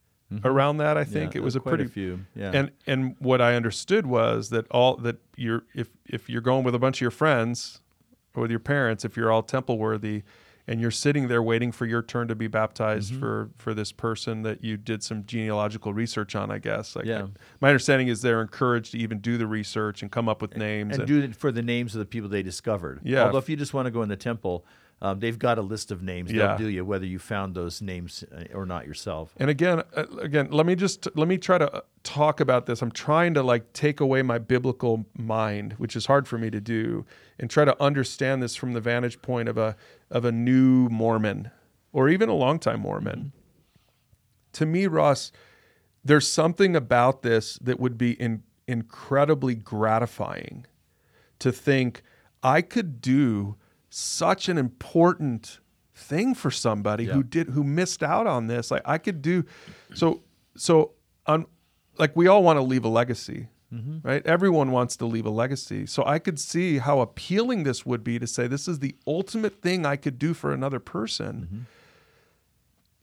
around that. I think Mm-hmm. Yeah, it was a pretty few. Yeah. And and what I understood was that all that you're if if you're going with a bunch of your friends or with your parents, if you're all temple worthy, and you're sitting there waiting for your turn to be baptized Mm-hmm. for for this person that you did some genealogical research on, I guess. Like Yeah. my understanding is they're encouraged to even do the research and come up with names. and do it for the names of the people they discovered. Yeah. Although if you just want to go in the temple, um, they've got a list of names. Yeah. They'll do you whether you found those names uh, or not yourself. And again, uh, again, let me just let me try to uh, talk about this. I'm trying to like take away my biblical mind, which is hard for me to do, and try to understand this from the vantage point of a of a new Mormon or even a longtime Mormon. Mm-hmm. To me, Ross, there's something about this that would be in, incredibly gratifying to think I could do such an important thing for somebody who did who missed out on this. Like I could do so so on like we all want to leave a legacy. Mm-hmm. Right? Everyone wants to leave a legacy. So I could see how appealing this would be to say this is the ultimate thing I could do for another person. Mm-hmm.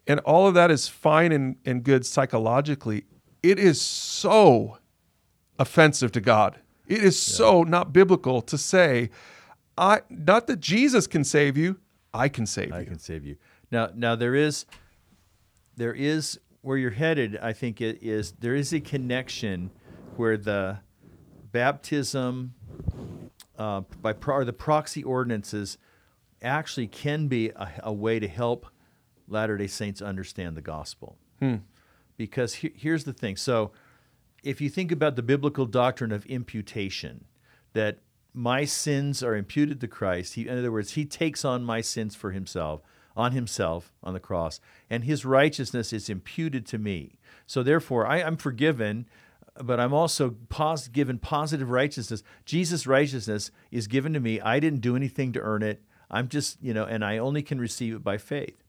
And all of that is fine and, and good psychologically. It is so offensive to God. It is so not biblical to say, I not that Jesus can save you, I can save I you. can save you. Now, now there is, there is where you're headed. I think it is there is a connection where the baptism uh, by pro- or the proxy ordinances actually can be a, a way to help Latter Day Saints understand the gospel. Because he- here's the thing. So, if you think about the biblical doctrine of imputation, that my sins are imputed to Christ, he, in other words, he takes on my sins for himself, on himself on the cross, and his righteousness is imputed to me. So, therefore, I, I'm forgiven, but I'm also pos- given positive righteousness. Jesus' righteousness is given to me. I didn't do anything to earn it. I'm just, you know, and I only can receive it by faith.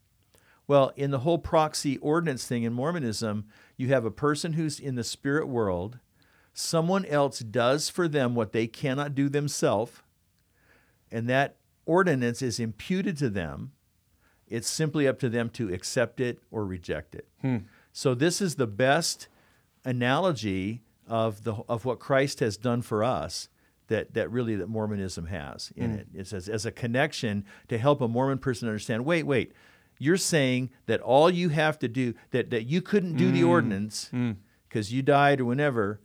Well, in the whole proxy ordinance thing in Mormonism, you have a person who's in the spirit world, someone else does for them what they cannot do themselves, and that ordinance is imputed to them. It's simply up to them to accept it or reject it. Hmm. So this is the best analogy of the of what Christ has done for us that that really that Mormonism has in hmm. it. It says as a connection to help a Mormon person understand. Wait, wait. You're saying that all you have to do that that you couldn't do the hmm. ordinance hmm. because you died or whenever,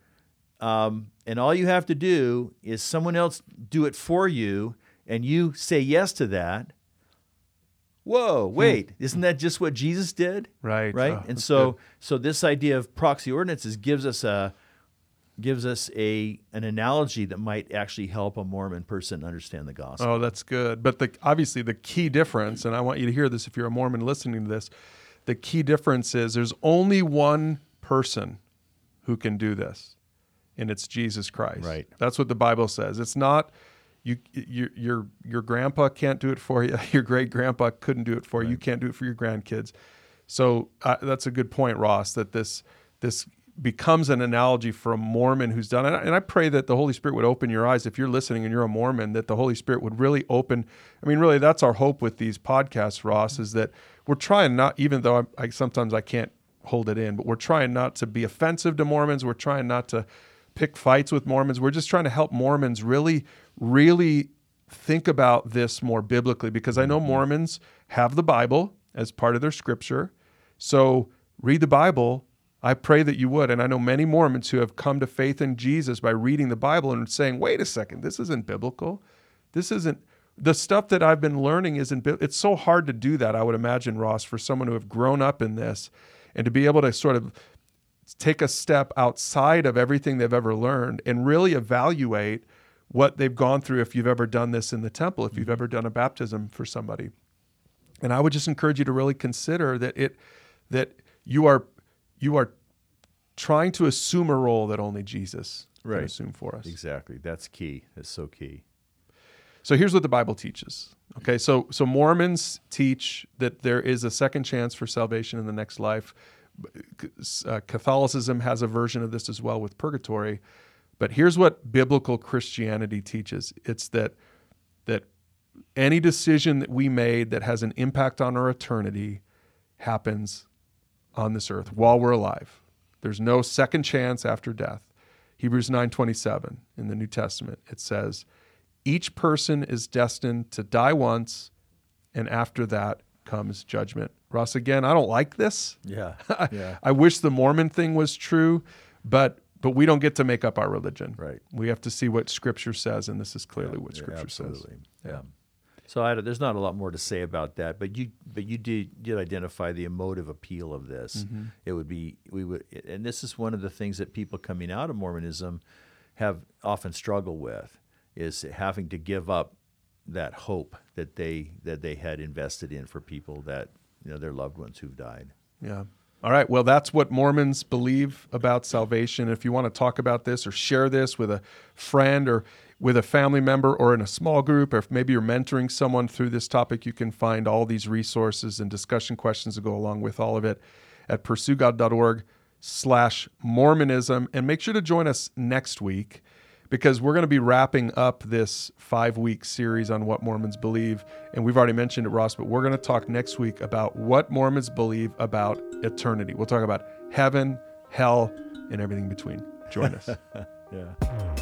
um, and all you have to do is someone else do it for you, and you say yes to that. Whoa, hmm. wait! Isn't that just what Jesus did? Right. right Oh, and so good. so this idea of proxy ordinances gives us a gives us a an analogy that might actually help a mormon person understand the gospel Oh, that's good. But the obviously the key difference, and I want you to hear this if you're a Mormon listening to this, the key difference is there's only one person who can do this, and it's Jesus Christ. Right. That's what the Bible says. It's not you your your your grandpa can't do it for you. Your great grandpa couldn't do it for you. You can't do it for your grandkids. So uh, that's a good point, Ross. That this this becomes an analogy for a Mormon who's done it. And I pray that the Holy Spirit would open your eyes if you're listening and you're a Mormon, that the Holy Spirit would really open. I mean, really, that's our hope with these podcasts, Ross, is that we're trying not, even though I, I sometimes I can't hold it in, but we're trying not to be offensive to Mormons. We're trying not to pick fights with Mormons. We're just trying to help Mormons really, really think about this more biblically because I know mm-hmm. Mormons have the Bible as part of their scripture. So read the Bible. I pray that you would. And I know many Mormons who have come to faith in Jesus by reading the Bible and saying, wait a second, this isn't biblical. This isn't the stuff that I've been learning isn't it's so hard to do that, I would imagine, Ross, for someone who have grown up in this and to be able to sort of take a step outside of everything they've ever learned and really evaluate what they've gone through if you've ever done this in the temple, if you've mm-hmm. ever done a baptism for somebody. And I would just encourage you to really consider that it that you are you are trying to assume a role that only Jesus right. can assume for us. Exactly. That's key. That's so key. So here's what the Bible teaches. Okay, so so Mormons teach that there is a second chance for salvation in the next life. Uh, Catholicism has a version of this as well with purgatory. But here's what biblical Christianity teaches: it's that that any decision that we made that has an impact on our eternity happens on this earth while we're alive. There's no second chance after death. Hebrews 9:27 in the New Testament it says, "Each person is destined to die once, and after that comes judgment." Ross, again, I don't like this. Yeah. yeah. I wish the Mormon thing was true, but but we don't get to make up our religion. Right. We have to see what Scripture says, and this is clearly yeah, what Scripture yeah, says. Yeah. So I, there's not a lot more to say about that, but you but you did did identify the emotive appeal of this. Mm-hmm. It would be we would, and this is one of the things that people coming out of Mormonism have often struggled with is having to give up that hope that they that they had invested in for people that you know their loved ones who've died. Yeah. All right. Well, that's what Mormons believe about salvation. If you want to talk about this or share this with a friend or with a family member or in a small group, or if maybe you're mentoring someone through this topic, you can find all these resources and discussion questions to go along with all of it at pursuegod.org slash Mormonism. And make sure to join us next week because we're going to be wrapping up this five week series on what Mormons believe. And we've already mentioned it, Ross, but we're going to talk next week about what Mormons believe about eternity. We'll talk about heaven, hell, and everything between. Join us. yeah.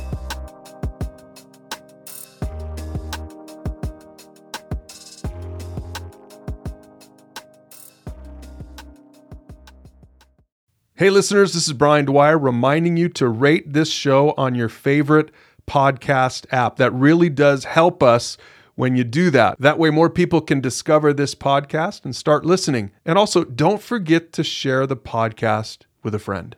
Hey, listeners, this is Brian Dwyer reminding you to rate this show on your favorite podcast app. That really does help us when you do that. That way, more people can discover this podcast and start listening. And also, don't forget to share the podcast with a friend.